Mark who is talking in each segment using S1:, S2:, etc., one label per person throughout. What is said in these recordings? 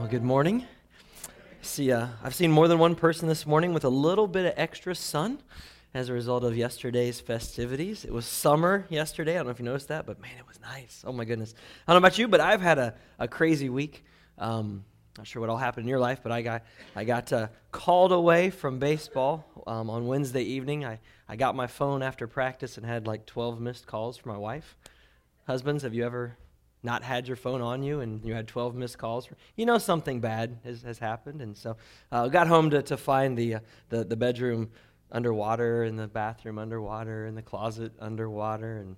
S1: Well, good morning. See, uh, I've seen more than one person this morning with a little bit of extra sun as a result of yesterday's festivities. It was summer yesterday. I don't know if you noticed that, but man, it was nice. Oh my goodness. I don't know about you, but I've had a, a crazy week. Um, not sure what all happened in your life, but I got I got uh, called away from baseball um, on Wednesday evening. I, I got my phone after practice and had like 12 missed calls from my wife. Husbands, have you ever not had your phone on you and you had 12 missed calls, you know something bad has, has happened. And so uh, got home to, to find the, uh, the, the bedroom underwater and the bathroom underwater and the closet underwater. And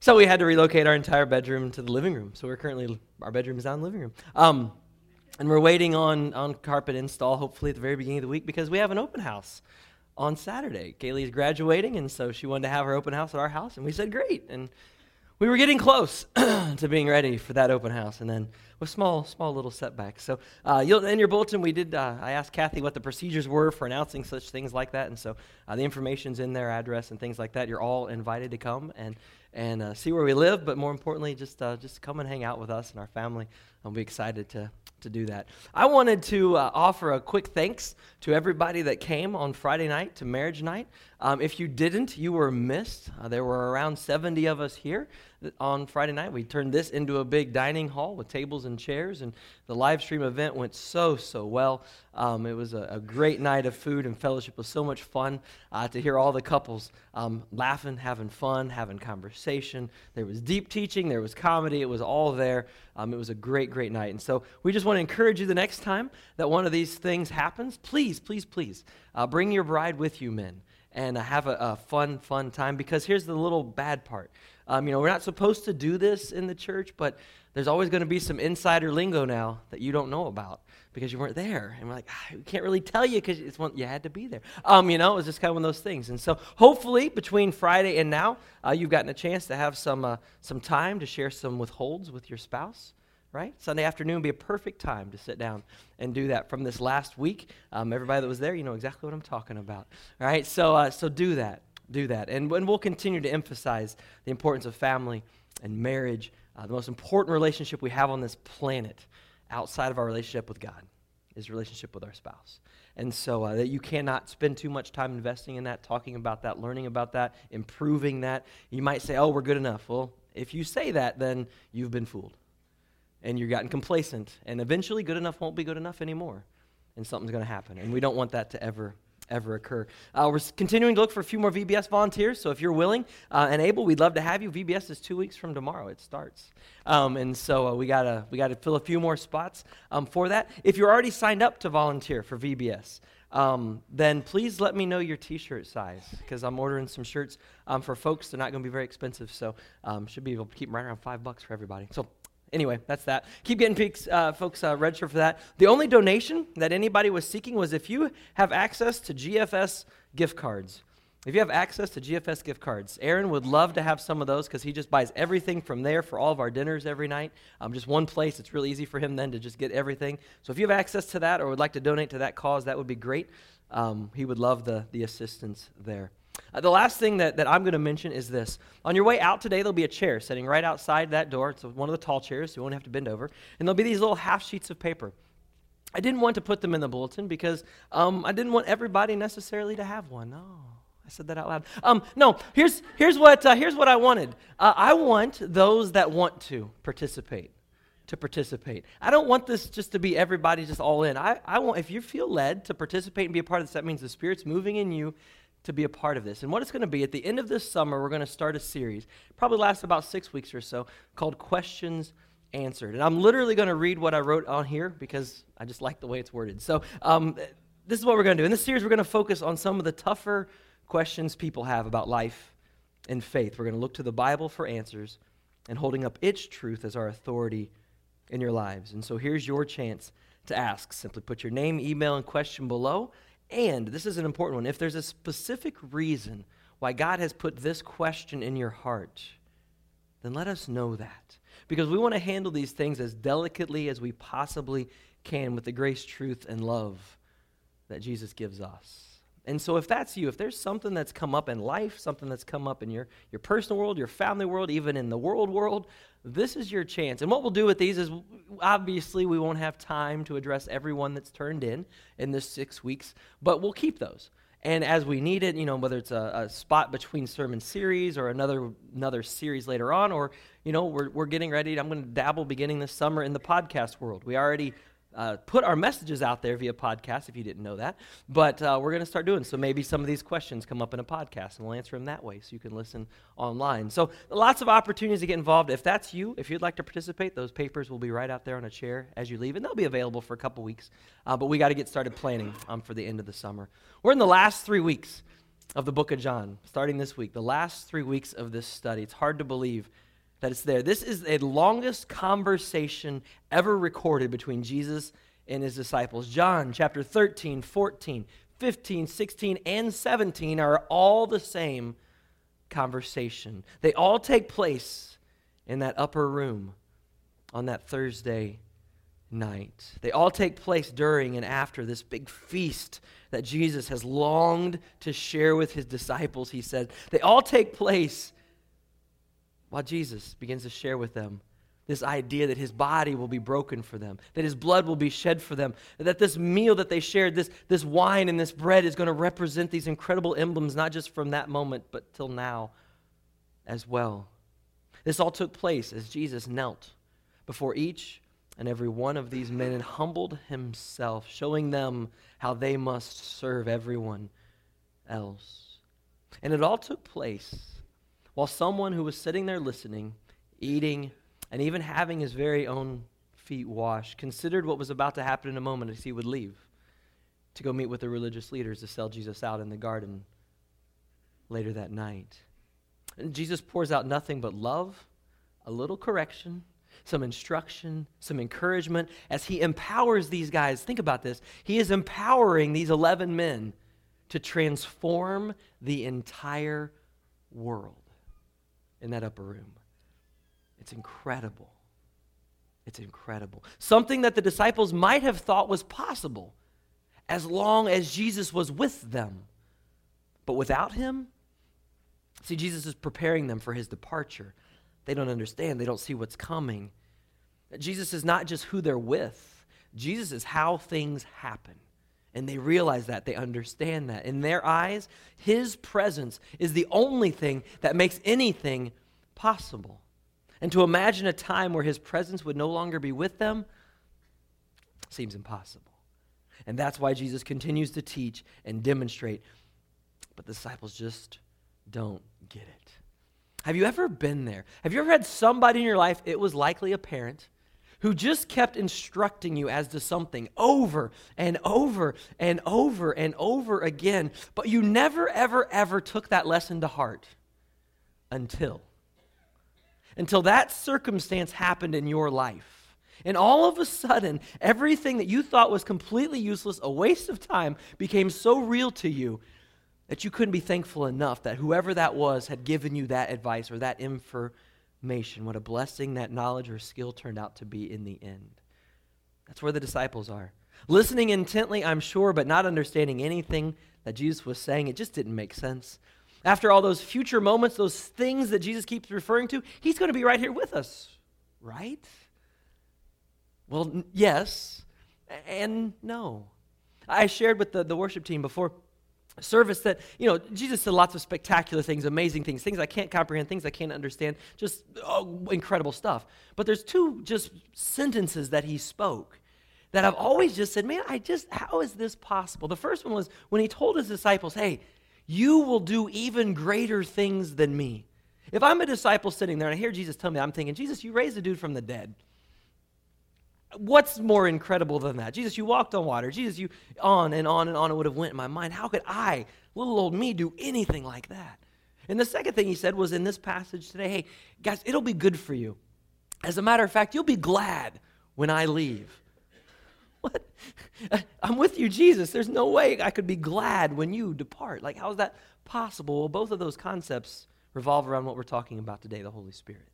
S1: so we had to relocate our entire bedroom to the living room. So we're currently, our bedroom is down in the living room. Um, and we're waiting on, on carpet install, hopefully at the very beginning of the week, because we have an open house on Saturday. Kaylee's graduating, and so she wanted to have her open house at our house, and we said, great. And we were getting close to being ready for that open house, and then with small, small little setbacks. So, uh, in your bulletin, we did. Uh, I asked Kathy what the procedures were for announcing such things like that, and so uh, the information's in there address and things like that. You're all invited to come and and uh, see where we live, but more importantly, just uh, just come and hang out with us and our family. I'll be excited to to do that. I wanted to uh, offer a quick thanks to everybody that came on Friday night to marriage night. Um, if you didn't, you were missed. Uh, there were around 70 of us here on Friday night. We turned this into a big dining hall with tables and chairs, and the live stream event went so, so well. Um, it was a, a, great night of food and fellowship. It was so much fun uh, to hear all the couples um, laughing, having fun, having conversation. There was deep teaching, there was comedy, it was all there. Um, it was a great, great night. And so we just want to encourage you the next time that one of these things happens, please, please, please uh, bring your bride with you, men, and have a, a, fun, fun time. Because here's the little bad part. Um, you know, we're not supposed to do this in the church, but there's always going to be some insider lingo now that you don't know about because you weren't there. And we're like, ah, we can't really tell you because it's one, you had to be there. Um, you know, it was just kind of one of those things. And so hopefully between Friday and now, uh, you've gotten a chance to have some, uh, some time to share some withholds with your spouse right? Sunday afternoon would be a perfect time to sit down and do that. From this last week, um, everybody that was there, you know exactly what I'm talking about. All right, so uh, so do that, do that, and, and we'll continue to emphasize the importance of family and marriage, uh, the most important relationship we have on this planet, outside of our relationship with God, is relationship with our spouse. And so uh, that you cannot spend too much time investing in that, talking about that, learning about that, improving that. You might say, "Oh, we're good enough." Well, if you say that, then you've been fooled and you've gotten complacent. And eventually, good enough won't be good enough anymore. And something's going to happen. And we don't want that to ever, ever occur. Uh, we're continuing to look for a few more VBS volunteers. So if you're willing uh, and able, we'd love to have you. VBS is two weeks from tomorrow. It starts. Um, and so uh, we got to we gotta fill a few more spots um, for that. If you're already signed up to volunteer for VBS, um, then please let me know your t-shirt size because I'm ordering some shirts um, for folks. They're not going to be very expensive, so um, should be able to keep them right around five bucks for everybody. So Anyway, that's that. Keep getting peaks, uh, folks uh, registered for that. The only donation that anybody was seeking was if you have access to GFS gift cards. If you have access to GFS gift cards, Aaron would love to have some of those because he just buys everything from there for all of our dinners every night. Um, just one place. It's really easy for him then to just get everything. So if you have access to that or would like to donate to that cause, that would be great. Um, he would love the, the assistance there. Uh, the last thing that, that I'm going to mention is this. On your way out today, there'll be a chair sitting right outside that door. It's one of the tall chairs, so you won't have to bend over. And there'll be these little half sheets of paper. I didn't want to put them in the bulletin because um, I didn't want everybody necessarily to have one. No, I said that out loud. Um, no, here's, here's, what, uh, here's what I wanted. Uh, I want those that want to participate to participate. I don't want this just to be everybody just all in. I, I want, if you feel led to participate and be a part of this, that means the Spirit's moving in you to be a part of this. And what it's going to be at the end of this summer, we're going to start a series, probably lasts about six weeks or so, called Questions Answered. And I'm literally going to read what I wrote on here because I just like the way it's worded. So, um, this is what we're going to do. In this series, we're going to focus on some of the tougher questions people have about life and faith. We're going to look to the Bible for answers and holding up its truth as our authority in your lives. And so, here's your chance to ask. Simply put your name, email, and question below and this is an important one if there's a specific reason why God has put this question in your heart, then let us know that. Because we want to handle these things as delicately as we possibly can with the grace, truth, and love that Jesus gives us. And so, if that's you, if there's something that's come up in life, something that's come up in your, your personal world, your family world, even in the world world, this is your chance. And what we'll do with these is obviously we won't have time to address everyone that's turned in in this six weeks, but we'll keep those. And as we need it, you know, whether it's a, a spot between sermon series or another another series later on, or you know, we're we're getting ready. I'm going to dabble beginning this summer in the podcast world. We already uh, put our messages out there via podcast if you didn't know that. But uh, we're going to start doing so. Maybe some of these questions come up in a podcast and we'll answer them that way so you can listen online. So lots of opportunities to get involved. If that's you, if you'd like to participate, those papers will be right out there on a chair as you leave, and they'll be available for a couple weeks. Uh, but we got to get started planning um, for the end of the summer. We're in the last three weeks of the book of John, starting this week, the last three weeks of this study. It's hard to believe that it's there. This is the longest conversation ever recorded between Jesus and his disciples. John chapter 13, 14, 15, 16, and 17 are all the same conversation. They all take place in that upper room on that Thursday night. They all take place during and after this big feast that Jesus has longed to share with his disciples, he said. They all take place while Jesus begins to share with them this idea that his body will be broken for them, that his blood will be shed for them, that this meal that they shared, this, this wine and this bread is going to represent these incredible emblems, not just from that moment, but till now as well. This all took place as Jesus knelt before each and every one of these men and humbled himself, showing them how they must serve everyone else. And it all took place while someone who was sitting there listening, eating, and even having his very own feet washed considered what was about to happen in a moment as he would leave to go meet with the religious leaders to sell Jesus out in the garden later that night. And Jesus pours out nothing but love, a little correction, some instruction, some encouragement as he empowers these guys. Think about this. He is empowering these 11 men to transform the entire world in that upper room. It's incredible. It's incredible. Something that the disciples might have thought was possible as long as Jesus was with them. But without him, see, Jesus is preparing them for his departure. They don't understand, they don't see what's coming. Jesus is not just who they're with, Jesus is how things happen. And they realize that, they understand that. In their eyes, his presence is the only thing that makes anything possible. And to imagine a time where his presence would no longer be with them seems impossible. And that's why Jesus continues to teach and demonstrate, but the disciples just don't get it. Have you ever been there? Have you ever had somebody in your life, it was likely a parent, who just kept instructing you as to something over and over and over and over again, but you never, ever, ever took that lesson to heart until. Until that circumstance happened in your life. And all of a sudden, everything that you thought was completely useless, a waste of time, became so real to you that you couldn't be thankful enough that whoever that was had given you that advice or that information what a blessing that knowledge or skill turned out to be in the end. That's where the disciples are. Listening intently, I'm sure, but not understanding anything that Jesus was saying. It just didn't make sense. After all those future moments, those things that Jesus keeps referring to, he's going to be right here with us, right? Well, yes and no. I shared with the, the worship team before service that, you know, Jesus said lots of spectacular things, amazing things, things I can't comprehend, things I can't understand, just oh, incredible stuff. But there's two just sentences that he spoke that I've always just said, man, I just, how is this possible? The first one was when he told his disciples, hey, you will do even greater things than me. If I'm a disciple sitting there and I hear Jesus tell me, I'm thinking, Jesus, you raised a dude from the dead. What's more incredible than that? Jesus, you walked on water. Jesus, you on and on and on it would have went in my mind. How could I, little old me, do anything like that? And the second thing he said was in this passage today, hey, guys, it'll be good for you. As a matter of fact, you'll be glad when I leave. What? I'm with you, Jesus. There's no way I could be glad when you depart. Like, how is that possible? Well, both of those concepts revolve around what we're talking about today the Holy Spirit.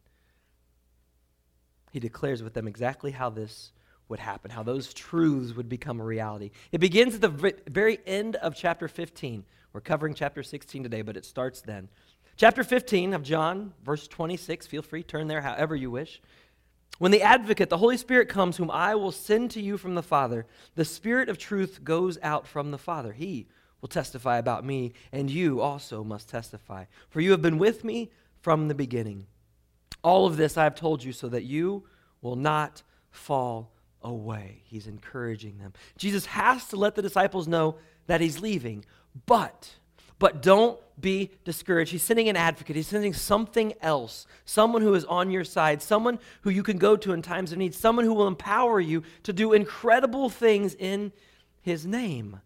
S1: He declares with them exactly how this would happen, how those truths would become a reality. It begins at the very end of chapter 15. We're covering chapter 16 today, but it starts then. Chapter 15 of John, verse 26. Feel free, turn there however you wish. When the advocate, the Holy Spirit, comes, whom I will send to you from the Father, the Spirit of truth goes out from the Father. He will testify about me, and you also must testify. For you have been with me from the beginning. All of this I have told you so that you will not fall away. He's encouraging them. Jesus has to let the disciples know that he's leaving, but but don't be discouraged. He's sending an advocate. He's sending something else, someone who is on your side, someone who you can go to in times of need, someone who will empower you to do incredible things in his name.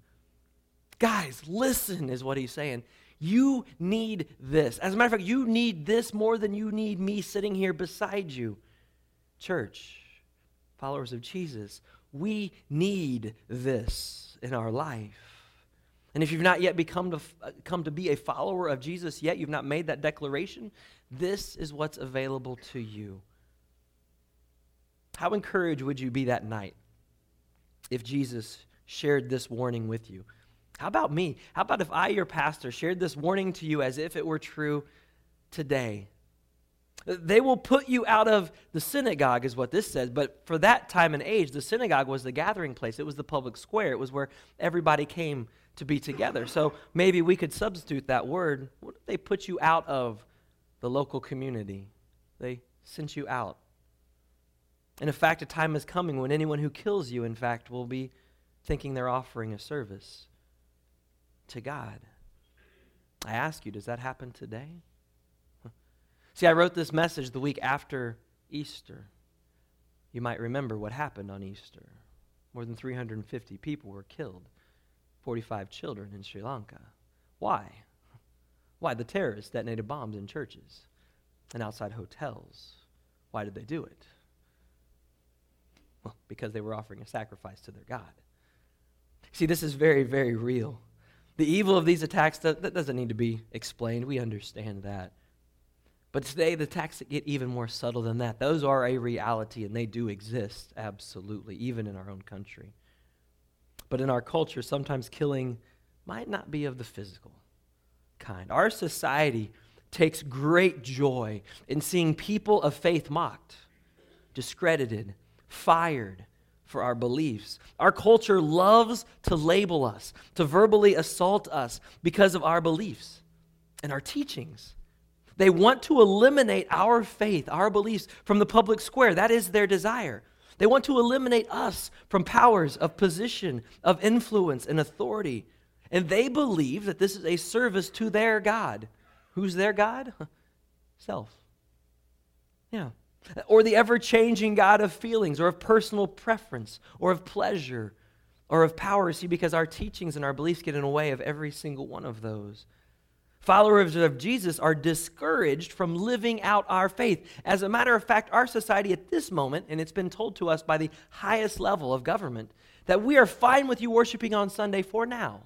S1: Guys, listen, is what he's saying. You need this. As a matter of fact, you need this more than you need me sitting here beside you. Church, followers of Jesus, we need this in our life. And if you've not yet become to, uh, come to be a follower of Jesus yet, you've not made that declaration, this is what's available to you. How encouraged would you be that night if Jesus shared this warning with you? How about me? How about if I, your pastor, shared this warning to you as if it were true today? They will put you out of the synagogue, is what this says. But for that time and age, the synagogue was the gathering place, it was the public square, it was where everybody came to be together. So maybe we could substitute that word. What if they put you out of the local community? They sent you out. And in fact, a time is coming when anyone who kills you, in fact, will be thinking they're offering a service to God. I ask you, does that happen today? See, I wrote this message the week after Easter. You might remember what happened on Easter. More than 350 people were killed. 45 children in Sri Lanka. Why? Why? The terrorists detonated bombs in churches and outside hotels. Why did they do it? Well, because they were offering a sacrifice to their God. See, this is very, very real. The evil of these attacks, that, that doesn't need to be explained. We understand that. But today, the attacks get even more subtle than that. Those are a reality, and they do exist, absolutely, even in our own country. But in our culture, sometimes killing might not be of the physical kind. Our society takes great joy in seeing people of faith mocked, discredited, fired for our beliefs. Our culture loves to label us, to verbally assault us because of our beliefs and our teachings. They want to eliminate our faith, our beliefs from the public square. That is their desire. They want to eliminate us from powers of position, of influence, and authority. And they believe that this is a service to their God. Who's their God? Self. Yeah. Or the ever changing God of feelings, or of personal preference, or of pleasure, or of power. See, because our teachings and our beliefs get in the way of every single one of those. Followers of Jesus are discouraged from living out our faith. As a matter of fact, our society at this moment, and it's been told to us by the highest level of government, that we are fine with you worshiping on Sunday for now.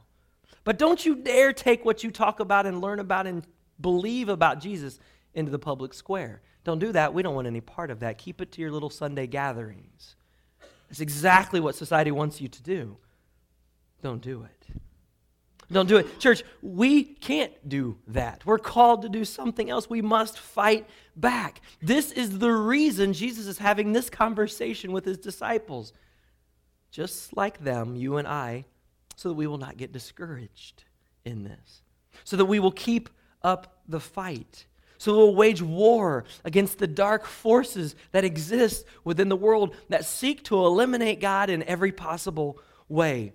S1: But don't you dare take what you talk about and learn about and believe about Jesus into the public square. Don't do that. We don't want any part of that. Keep it to your little Sunday gatherings. That's exactly what society wants you to do. Don't do it. Don't do it. Church, we can't do that. We're called to do something else. We must fight back. This is the reason Jesus is having this conversation with his disciples. Just like them, you and I, so that we will not get discouraged in this, so that we will keep up the fight. So we'll wage war against the dark forces that exist within the world that seek to eliminate God in every possible way.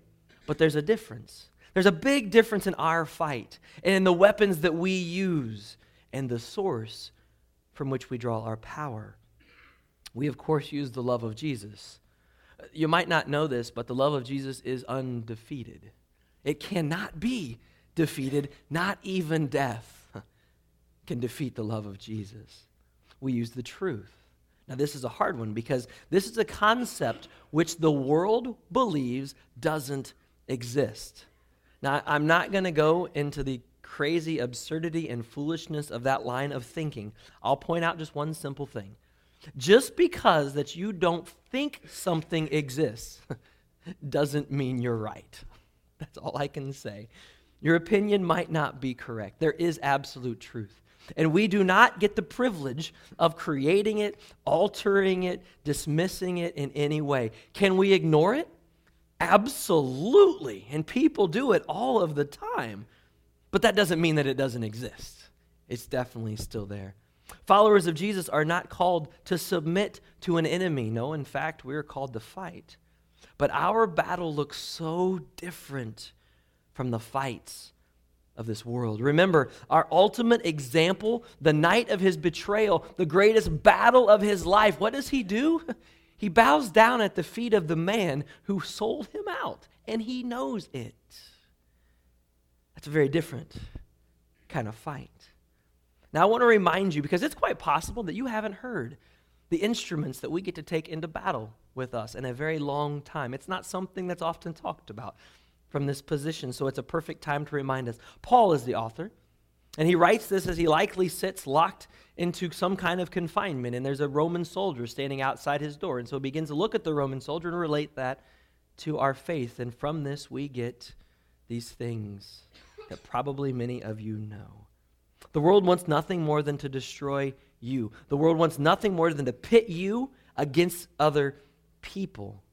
S1: But there's a difference. There's a big difference in our fight and in the weapons that we use and the source from which we draw our power. We, of course, use the love of Jesus. You might not know this, but the love of Jesus is undefeated. It cannot be defeated, not even death can defeat the love of Jesus. We use the truth. Now, this is a hard one because this is a concept which the world believes doesn't exist. Now, I'm not going to go into the crazy absurdity and foolishness of that line of thinking. I'll point out just one simple thing. Just because that you don't think something exists doesn't mean you're right. That's all I can say. Your opinion might not be correct. There is absolute truth. And we do not get the privilege of creating it, altering it, dismissing it in any way. Can we ignore it? Absolutely. And people do it all of the time. But that doesn't mean that it doesn't exist. It's definitely still there. Followers of Jesus are not called to submit to an enemy. No, in fact, we are called to fight. But our battle looks so different from the fights of this world. Remember, our ultimate example, the night of his betrayal, the greatest battle of his life, what does he do? He bows down at the feet of the man who sold him out, and he knows it. That's a very different kind of fight. Now, I want to remind you, because it's quite possible that you haven't heard the instruments that we get to take into battle with us in a very long time. It's not something that's often talked about from this position, so it's a perfect time to remind us. Paul is the author, and he writes this as he likely sits locked into some kind of confinement, and there's a Roman soldier standing outside his door. And so he begins to look at the Roman soldier and relate that to our faith. And from this, we get these things that probably many of you know. The world wants nothing more than to destroy you. The world wants nothing more than to pit you against other people.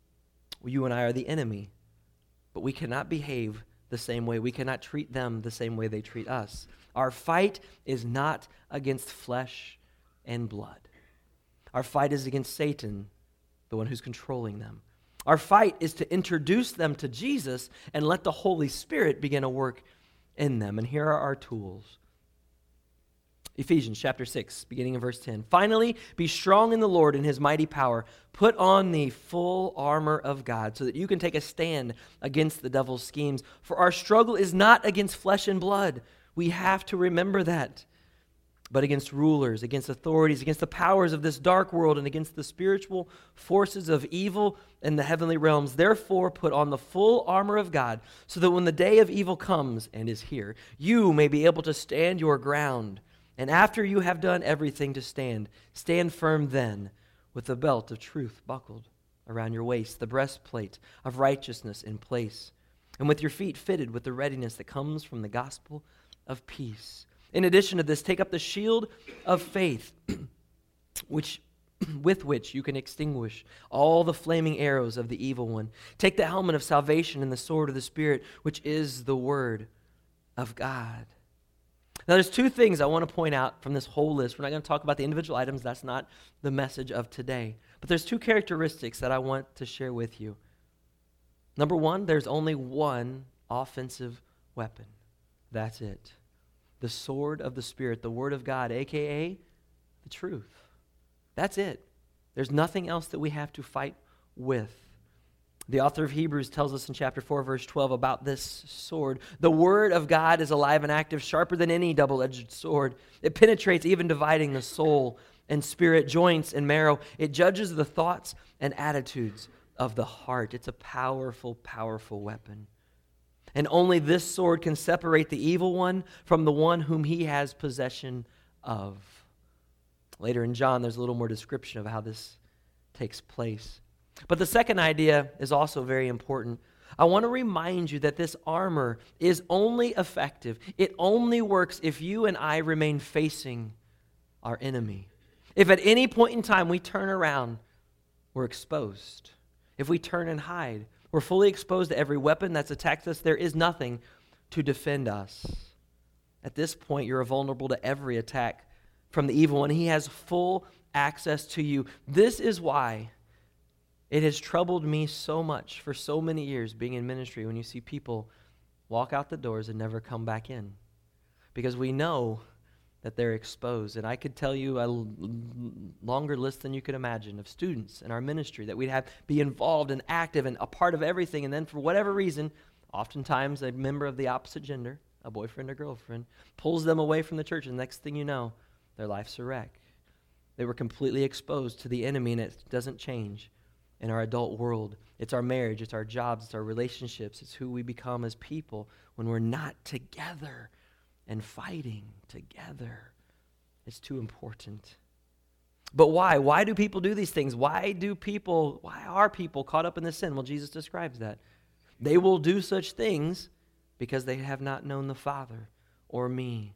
S1: You and I are the enemy, but we cannot behave the same way. We cannot treat them the same way they treat us. Our fight is not against flesh and blood. Our fight is against Satan, the one who's controlling them. Our fight is to introduce them to Jesus and let the Holy Spirit begin to work in them. And here are our tools. Ephesians chapter 6, beginning in verse 10. Finally, be strong in the Lord and his mighty power. Put on the full armor of God so that you can take a stand against the devil's schemes. For our struggle is not against flesh and blood. We have to remember that. But against rulers, against authorities, against the powers of this dark world, and against the spiritual forces of evil in the heavenly realms. Therefore, put on the full armor of God, so that when the day of evil comes and is here, you may be able to stand your ground. And after you have done everything to stand, stand firm then, with the belt of truth buckled around your waist, the breastplate of righteousness in place, and with your feet fitted with the readiness that comes from the gospel of peace. In addition to this, take up the shield of faith, which with which you can extinguish all the flaming arrows of the evil one. Take the helmet of salvation and the sword of the Spirit, which is the word of God. Now, there's two things I want to point out from this whole list. We're not going to talk about the individual items, that's not the message of today. But there's two characteristics that I want to share with you. Number one, there's only one offensive weapon. That's it. The sword of the Spirit, the Word of God, aka the truth. That's it. There's nothing else that we have to fight with. The author of Hebrews tells us in chapter 4, verse 12 about this sword. The word of God is alive and active, sharper than any double edged sword. It penetrates, even dividing the soul and spirit, joints and marrow. It judges the thoughts and attitudes of the heart. It's a powerful, powerful weapon. And only this sword can separate the evil one from the one whom he has possession of. Later in John, there's a little more description of how this takes place. But the second idea is also very important. I want to remind you that this armor is only effective, it only works if you and I remain facing our enemy. If at any point in time we turn around, we're exposed. If we turn and hide, we're fully exposed to every weapon that's attacked us. There is nothing to defend us. At this point, you're vulnerable to every attack from the evil one. He has full access to you. This is why it has troubled me so much for so many years being in ministry when you see people walk out the doors and never come back in. Because we know that they're exposed. And I could tell you a l- longer list than you could imagine of students in our ministry that we'd have be involved and active and a part of everything. And then for whatever reason, oftentimes a member of the opposite gender, a boyfriend or girlfriend, pulls them away from the church. And next thing you know, their life's a wreck. They were completely exposed to the enemy, and it doesn't change in our adult world. It's our marriage, it's our jobs, it's our relationships, it's who we become as people when we're not together and fighting together. It's too important. But why? Why do people do these things? Why do people, why are people caught up in this sin? Well, Jesus describes that. They will do such things because they have not known the Father or me.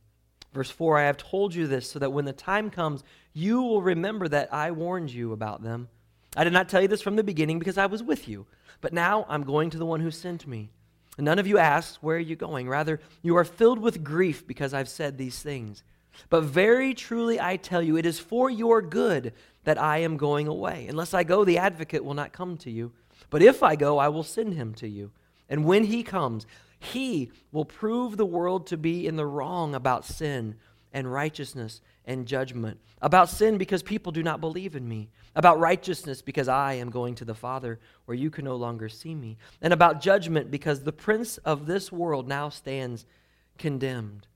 S1: Verse 4 I have told you this so that when the time comes, you will remember that I warned you about them. I did not tell you this from the beginning because I was with you. But now I'm going to the one who sent me. And none of you asks, Where are you going? Rather, you are filled with grief because I've said these things. But very truly I tell you, it is for your good that I am going away. Unless I go, the advocate will not come to you. But if I go, I will send him to you. And when he comes, he will prove the world to be in the wrong about sin and righteousness and judgment. About sin, because people do not believe in me. About righteousness, because I am going to the Father, where you can no longer see me. And about judgment, because the prince of this world now stands condemned.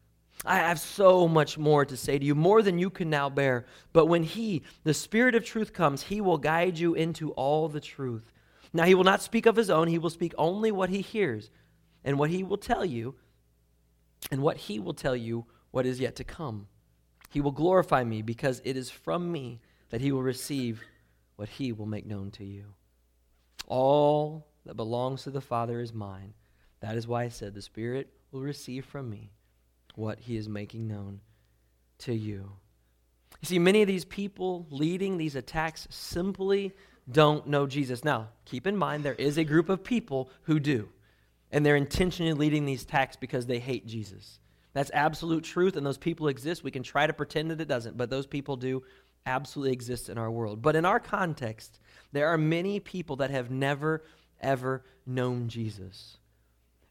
S1: I have so much more to say to you, more than you can now bear. But when He, the Spirit of truth, comes, He will guide you into all the truth. Now, He will not speak of His own, He will speak only what He hears. And what He will tell you, and what He will tell you, what is yet to come. He will glorify me, because it is from me that He will receive what He will make known to you. All that belongs to the Father is mine. That is why I said, The Spirit will receive from me what he is making known to you. You see, many of these people leading these attacks simply don't know Jesus. Now, keep in mind, there is a group of people who do, and they're intentionally leading these attacks because they hate Jesus. That's absolute truth, and those people exist. We can try to pretend that it doesn't, but those people do absolutely exist in our world. But in our context, there are many people that have never, ever known Jesus.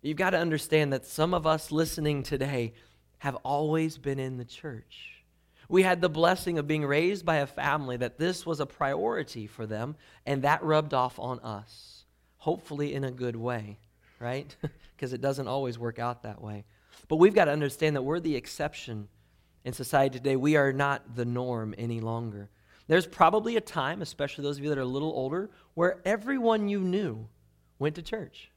S1: You've got to understand that some of us listening today have always been in the church. We had the blessing of being raised by a family that this was a priority for them, and that rubbed off on us, hopefully in a good way, right? Because it doesn't always work out that way. But we've got to understand that we're the exception in society today. We are not the norm any longer. There's probably a time, especially those of you that are a little older, where everyone you knew went to church.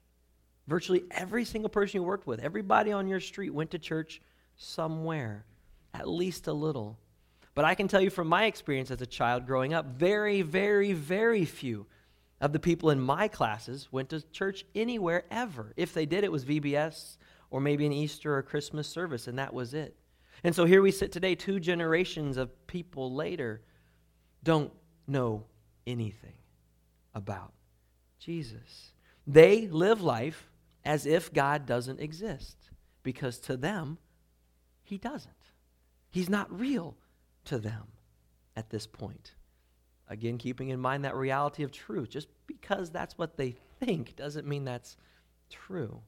S1: Virtually every single person you worked with, everybody on your street went to church somewhere, at least a little. But I can tell you from my experience as a child growing up, very, very, very few of the people in my classes went to church anywhere ever. If they did, it was VBS or maybe an Easter or Christmas service, and that was it. And so here we sit today, two generations of people later, don't know anything about Jesus. They live life as if God doesn't exist because to them, he doesn't. He's not real to them at this point. Again, keeping in mind that reality of truth. Just because that's what they think doesn't mean that's true.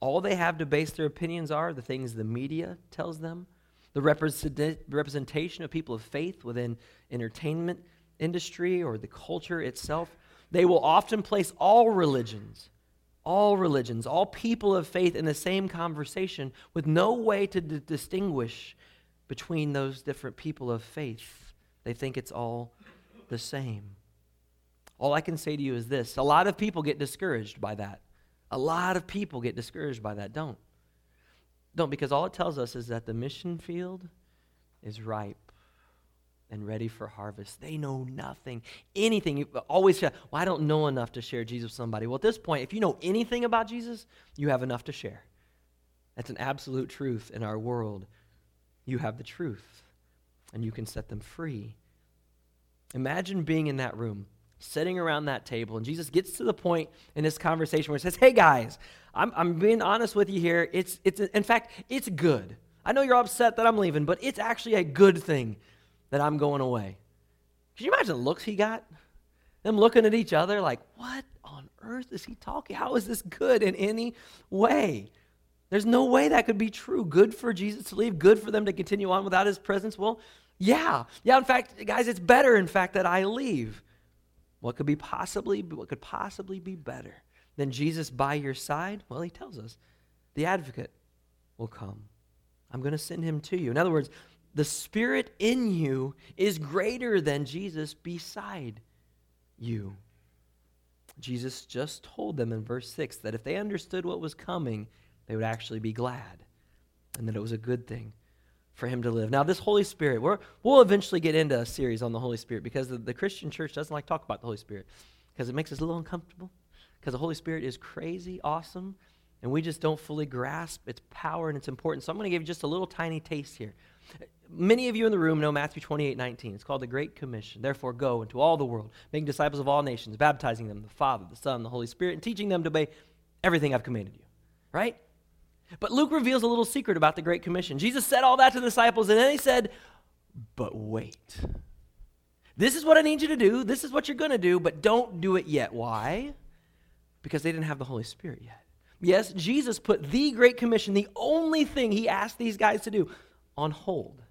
S1: All they have to base their opinions are the things the media tells them, the represent- representation of people of faith within entertainment industry or the culture itself. They will often place all religions all religions, all people of faith in the same conversation with no way to d- distinguish between those different people of faith. They think it's all the same. All I can say to you is this a lot of people get discouraged by that. A lot of people get discouraged by that. Don't. Don't, because all it tells us is that the mission field is ripe and ready for harvest. They know nothing, anything. You always say, well, I don't know enough to share Jesus with somebody. Well, at this point, if you know anything about Jesus, you have enough to share. That's an absolute truth in our world. You have the truth, and you can set them free. Imagine being in that room, sitting around that table, and Jesus gets to the point in this conversation where he says, Hey, guys, I'm, I'm being honest with you here. It's, it's, in fact, it's good. I know you're upset that I'm leaving, but it's actually a good thing that I'm going away. Can you imagine the looks he got? Them looking at each other like, what on earth is he talking? How is this good in any way? There's no way that could be true. Good for Jesus to leave, good for them to continue on without his presence. Well, yeah. Yeah, in fact, guys, it's better, in fact, that I leave. What could be possibly, what could possibly be better than Jesus by your side? Well, he tells us the advocate will come. I'm going to send him to you. In other words, the Spirit in you is greater than Jesus beside you. Jesus just told them in verse 6 that if they understood what was coming, they would actually be glad and that it was a good thing for him to live. Now, this Holy Spirit, we will eventually get into a series on the Holy Spirit because the, the Christian church doesn't like to talk about the Holy Spirit because it makes us a little uncomfortable because the Holy Spirit is crazy awesome and we just don't fully grasp its power and its importance. So I'm going to give you just a little tiny taste here. Many of you in the room know Matthew 28 19. It's called the Great Commission. Therefore, go into all the world, making disciples of all nations, baptizing them, the Father, the Son, the Holy Spirit, and teaching them to obey everything I've commanded you. Right? But Luke reveals a little secret about the Great Commission. Jesus said all that to the disciples, and then he said, But wait. This is what I need you to do. This is what you're going to do, but don't do it yet. Why? Because they didn't have the Holy Spirit yet. Yes, Jesus put the Great Commission, the only thing he asked these guys to do, on hold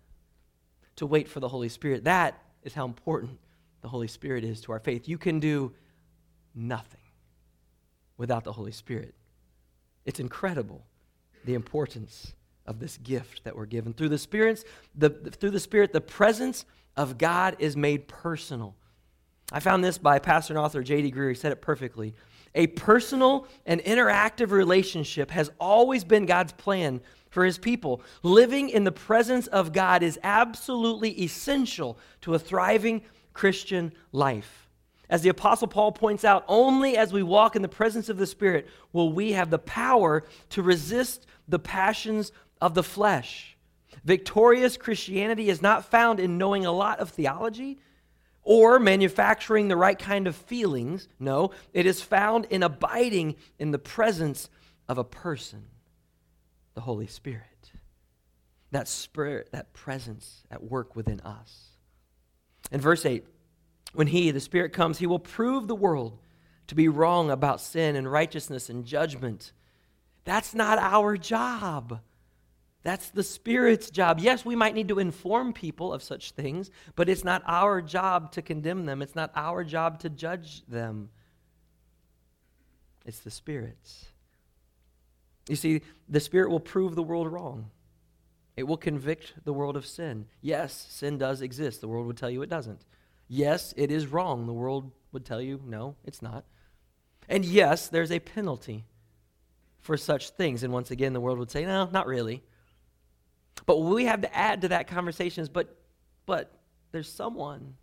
S1: to wait for the Holy Spirit. That is how important the Holy Spirit is to our faith. You can do nothing without the Holy Spirit. It's incredible the importance of this gift that we're given. Through the, spirits, the, through the Spirit, the presence of God is made personal. I found this by pastor and author J.D. Greear. He said it perfectly. A personal and interactive relationship has always been God's plan for his people. Living in the presence of God is absolutely essential to a thriving Christian life. As the Apostle Paul points out, only as we walk in the presence of the Spirit will we have the power to resist the passions of the flesh. Victorious Christianity is not found in knowing a lot of theology or manufacturing the right kind of feelings. No, it is found in abiding in the presence of a person, the Holy Spirit. That spirit, that presence at work within us. In verse 8, when He, the Spirit, comes, He will prove the world to be wrong about sin and righteousness and judgment. That's not our job. That's the Spirit's job. Yes, we might need to inform people of such things, but it's not our job to condemn them. It's not our job to judge them. It's the Spirit's. You see, the Spirit will prove the world wrong. It will convict the world of sin. Yes, sin does exist. The world would tell you it doesn't. Yes, it is wrong. The world would tell you, no, it's not. And yes, there's a penalty for such things. And once again, the world would say, no, not really. But what we have to add to that conversation is, but, but there's someone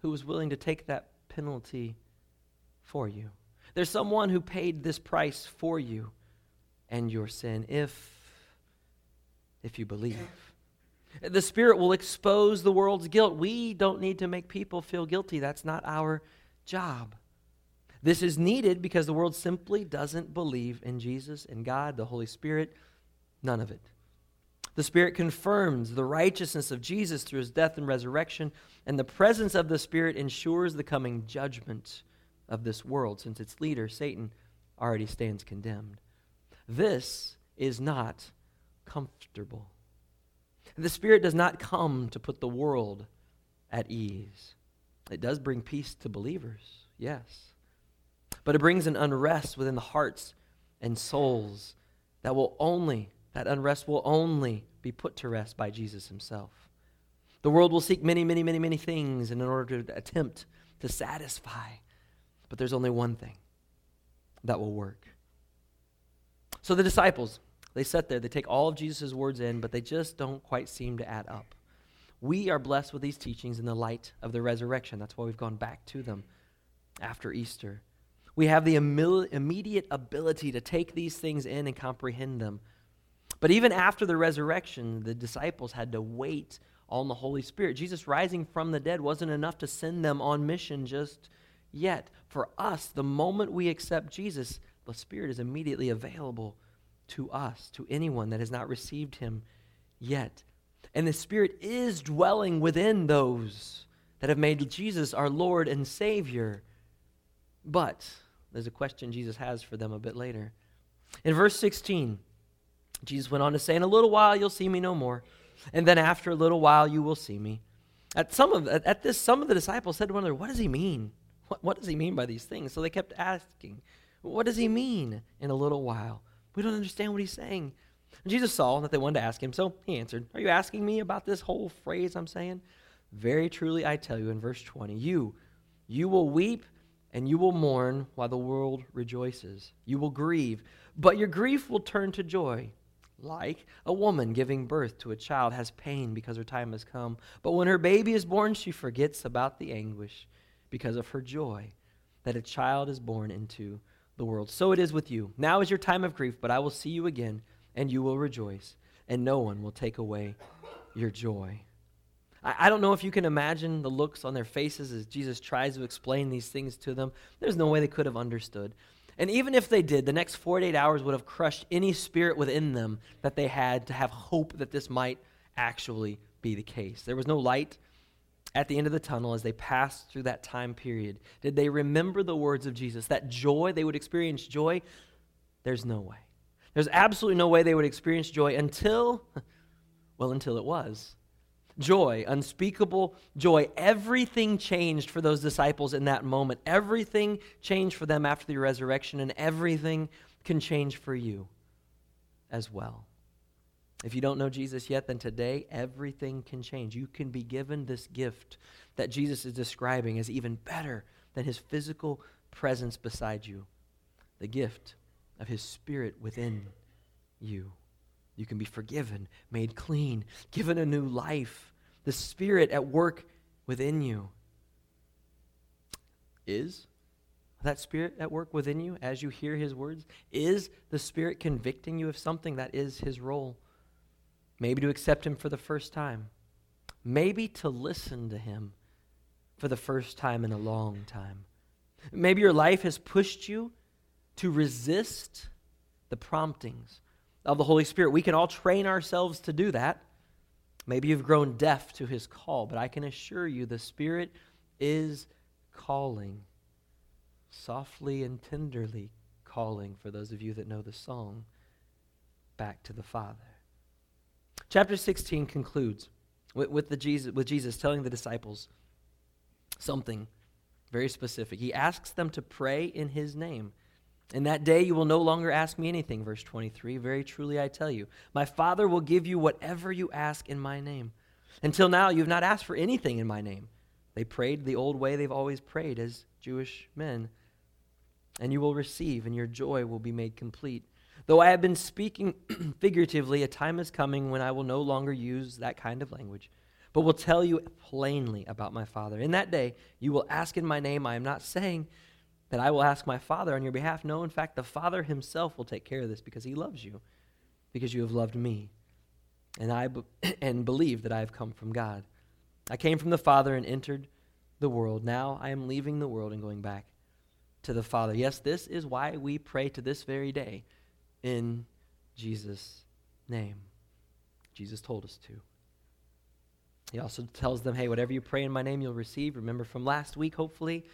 S1: who was willing to take that penalty for you. There's someone who paid this price for you and your sin if if you believe. The Spirit will expose the world's guilt. We don't need to make people feel guilty. That's not our job. This is needed because the world simply doesn't believe in Jesus and God, the Holy Spirit, none of it. The Spirit confirms the righteousness of Jesus through his death and resurrection, and the presence of the Spirit ensures the coming judgment of this world, since its leader, Satan, already stands condemned. This is not comfortable. The Spirit does not come to put the world at ease. It does bring peace to believers, yes. But it brings an unrest within the hearts and souls that will only, that unrest will only be put to rest by Jesus himself. The world will seek many, many, many, many things in order to attempt to satisfy. But there's only one thing that will work. So the disciples, they sit there, they take all of Jesus' words in, but they just don't quite seem to add up. We are blessed with these teachings in the light of the resurrection. That's why we've gone back to them after Easter. We have the immediate ability to take these things in and comprehend them. But even after the resurrection, the disciples had to wait on the Holy Spirit. Jesus rising from the dead wasn't enough to send them on mission just yet. For us, the moment we accept Jesus, the Spirit is immediately available to us, to anyone that has not received him yet. And the Spirit is dwelling within those that have made Jesus our Lord and Savior. But there's a question Jesus has for them a bit later. In verse 16, Jesus went on to say, In a little while you'll see me no more, and then after a little while you will see me. At some of at this, some of the disciples said to one another, What does he mean? What, what does he mean by these things? So they kept asking, What does he mean in a little while? We don't understand what he's saying. And Jesus saw that they wanted to ask him, so he answered, Are you asking me about this whole phrase I'm saying? Very truly I tell you in verse 20, you, you will weep and you will mourn while the world rejoices. You will grieve, but your grief will turn to joy. like a woman giving birth to a child has pain because her time has come. But when her baby is born, she forgets about the anguish because of her joy that a child is born into the world. So it is with you. Now is your time of grief, but I will see you again, and you will rejoice, and no one will take away your joy. I, I don't know if you can imagine the looks on their faces as Jesus tries to explain these things to them. There's no way they could have understood. And even if they did, the next 48 hours would have crushed any spirit within them that they had to have hope that this might actually be the case. There was no light at the end of the tunnel as they passed through that time period. Did they remember the words of Jesus? That joy, they would experience joy? There's no way. There's absolutely no way they would experience joy until, well, until it was joy, unspeakable joy. Everything changed for those disciples in that moment. Everything changed for them after the resurrection, and everything can change for you as well. If you don't know Jesus yet, then today everything can change. You can be given this gift that Jesus is describing as even better than his physical presence beside you the gift of his spirit within you. You can be forgiven, made clean, given a new life the Spirit at work within you. Is that Spirit at work within you as you hear His words? Is the Spirit convicting you of something that is His role? Maybe to accept Him for the first time. Maybe to listen to Him for the first time in a long time. Maybe your life has pushed you to resist the promptings of the Holy Spirit. We can all train ourselves to do that. Maybe you've grown deaf to his call, but I can assure you the Spirit is calling, softly and tenderly calling, for those of you that know the song, back to the Father. Chapter 16 concludes with, with, the Jesus, with Jesus telling the disciples something very specific. He asks them to pray in his name. In that day you will no longer ask me anything, verse 23. Very truly I tell you, my Father will give you whatever you ask in my name. Until now you have not asked for anything in my name. They prayed the old way they've always prayed as Jewish men. And you will receive, and your joy will be made complete. Though I have been speaking figuratively, a time is coming when I will no longer use that kind of language, but will tell you plainly about my Father. In that day you will ask in my name. I am not saying that I will ask my Father on your behalf. No, in fact, the Father himself will take care of this because he loves you, because you have loved me. And I be- and believe that I have come from God. I came from the Father and entered the world. Now I am leaving the world and going back to the Father. Yes, this is why we pray to this very day in Jesus' name. Jesus told us to. He also tells them, hey, whatever you pray in my name, you'll receive. Remember from last week, hopefully,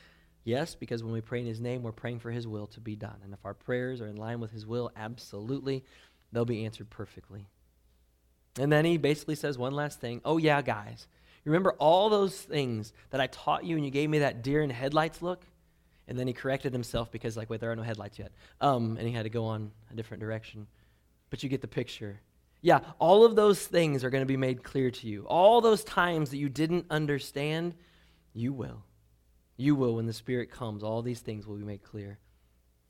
S1: Yes, because when we pray in His name, we're praying for His will to be done. And if our prayers are in line with His will, absolutely, they'll be answered perfectly. And then He basically says one last thing. Oh, yeah, guys. Remember all those things that I taught you and you gave me that deer in headlights look? And then he corrected himself because, like, wait, there are no headlights yet. Um, and he had to go on a different direction. But you get the picture. Yeah, all of those things are going to be made clear to you. All those times that you didn't understand, you will. You will, when the Spirit comes, all these things will be made clear.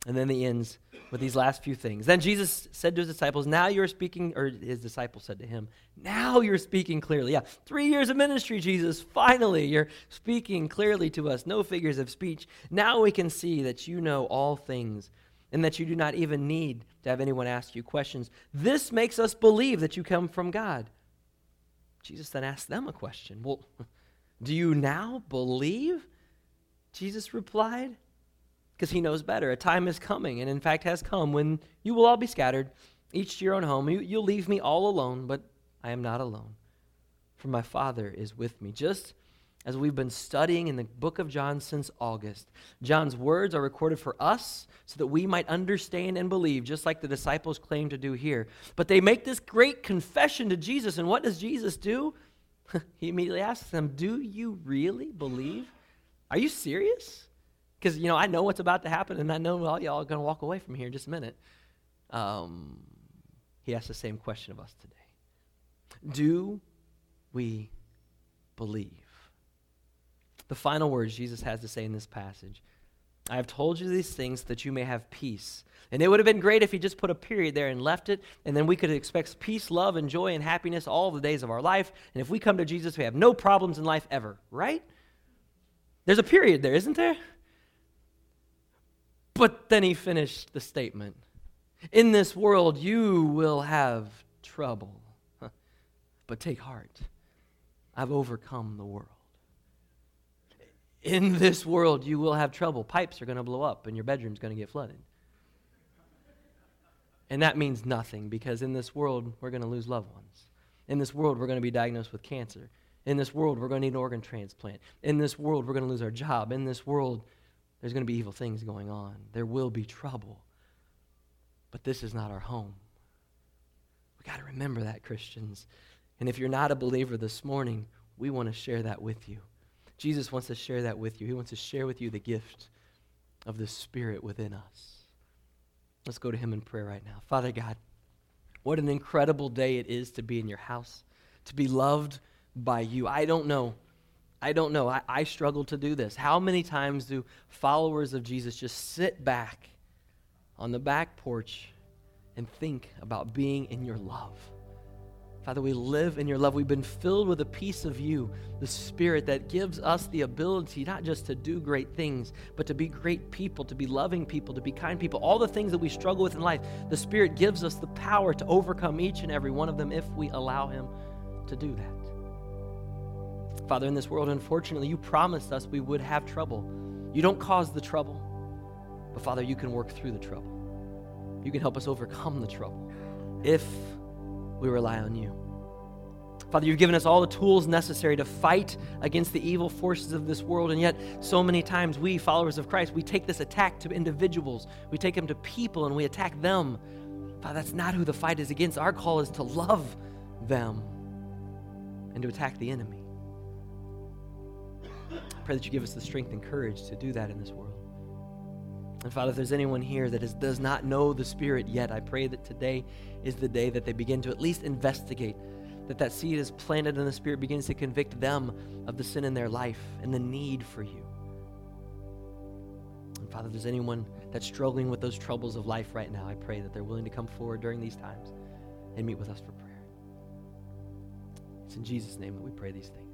S1: And then he ends with these last few things. Then Jesus said to his disciples, Now you're speaking, or his disciples said to him, Now you're speaking clearly. Yeah, three years of ministry, Jesus. Finally, you're speaking clearly to us. No figures of speech. Now we can see that you know all things and that you do not even need to have anyone ask you questions. This makes us believe that you come from God. Jesus then asked them a question Well, do you now believe? Jesus replied, because he knows better. A time is coming, and in fact has come, when you will all be scattered, each to your own home. You, you'll leave me all alone, but I am not alone, for my Father is with me. Just as we've been studying in the book of John since August, John's words are recorded for us so that we might understand and believe, just like the disciples claim to do here. But they make this great confession to Jesus, and what does Jesus do? he immediately asks them, Do you really believe? Are you serious? Because, you know, I know what's about to happen, and I know all y'all are going to walk away from here in just a minute. Um, he asks the same question of us today Do we believe? The final words Jesus has to say in this passage I have told you these things that you may have peace. And it would have been great if he just put a period there and left it, and then we could expect peace, love, and joy and happiness all the days of our life. And if we come to Jesus, we have no problems in life ever, right? There's a period there, isn't there? But then he finished the statement In this world, you will have trouble. But take heart, I've overcome the world. In this world, you will have trouble. Pipes are going to blow up, and your bedroom's going to get flooded. And that means nothing because in this world, we're going to lose loved ones. In this world, we're going to be diagnosed with cancer. In this world, we're going to need an organ transplant. In this world, we're going to lose our job. In this world, there's going to be evil things going on. There will be trouble. But this is not our home. We got to remember that, Christians. And if you're not a believer this morning, we want to share that with you. Jesus wants to share that with you. He wants to share with you the gift of the Spirit within us. Let's go to Him in prayer right now. Father God, what an incredible day it is to be in your house, to be loved by you. I don't know. I don't know. I, I struggle to do this. How many times do followers of Jesus just sit back on the back porch and think about being in your love? Father, we live in your love. We've been filled with a piece of you, the Spirit that gives us the ability not just to do great things, but to be great people, to be loving people, to be kind people. All the things that we struggle with in life, the Spirit gives us the power to overcome each and every one of them if we allow Him to do that. Father, in this world, unfortunately, you promised us we would have trouble. You don't cause the trouble, but Father, you can work through the trouble. You can help us overcome the trouble if we rely on you. Father, you've given us all the tools necessary to fight against the evil forces of this world, and yet so many times we, followers of Christ, we take this attack to individuals, we take them to people, and we attack them. Father, that's not who the fight is against. Our call is to love them and to attack the enemy. Pray that you give us the strength and courage to do that in this world. And Father, if there's anyone here that is, does not know the Spirit yet, I pray that today is the day that they begin to at least investigate, that that seed is planted and the Spirit begins to convict them of the sin in their life and the need for you. And Father, if there's anyone that's struggling with those troubles of life right now, I pray that they're willing to come forward during these times and meet with us for prayer. It's in Jesus' name that we pray these things.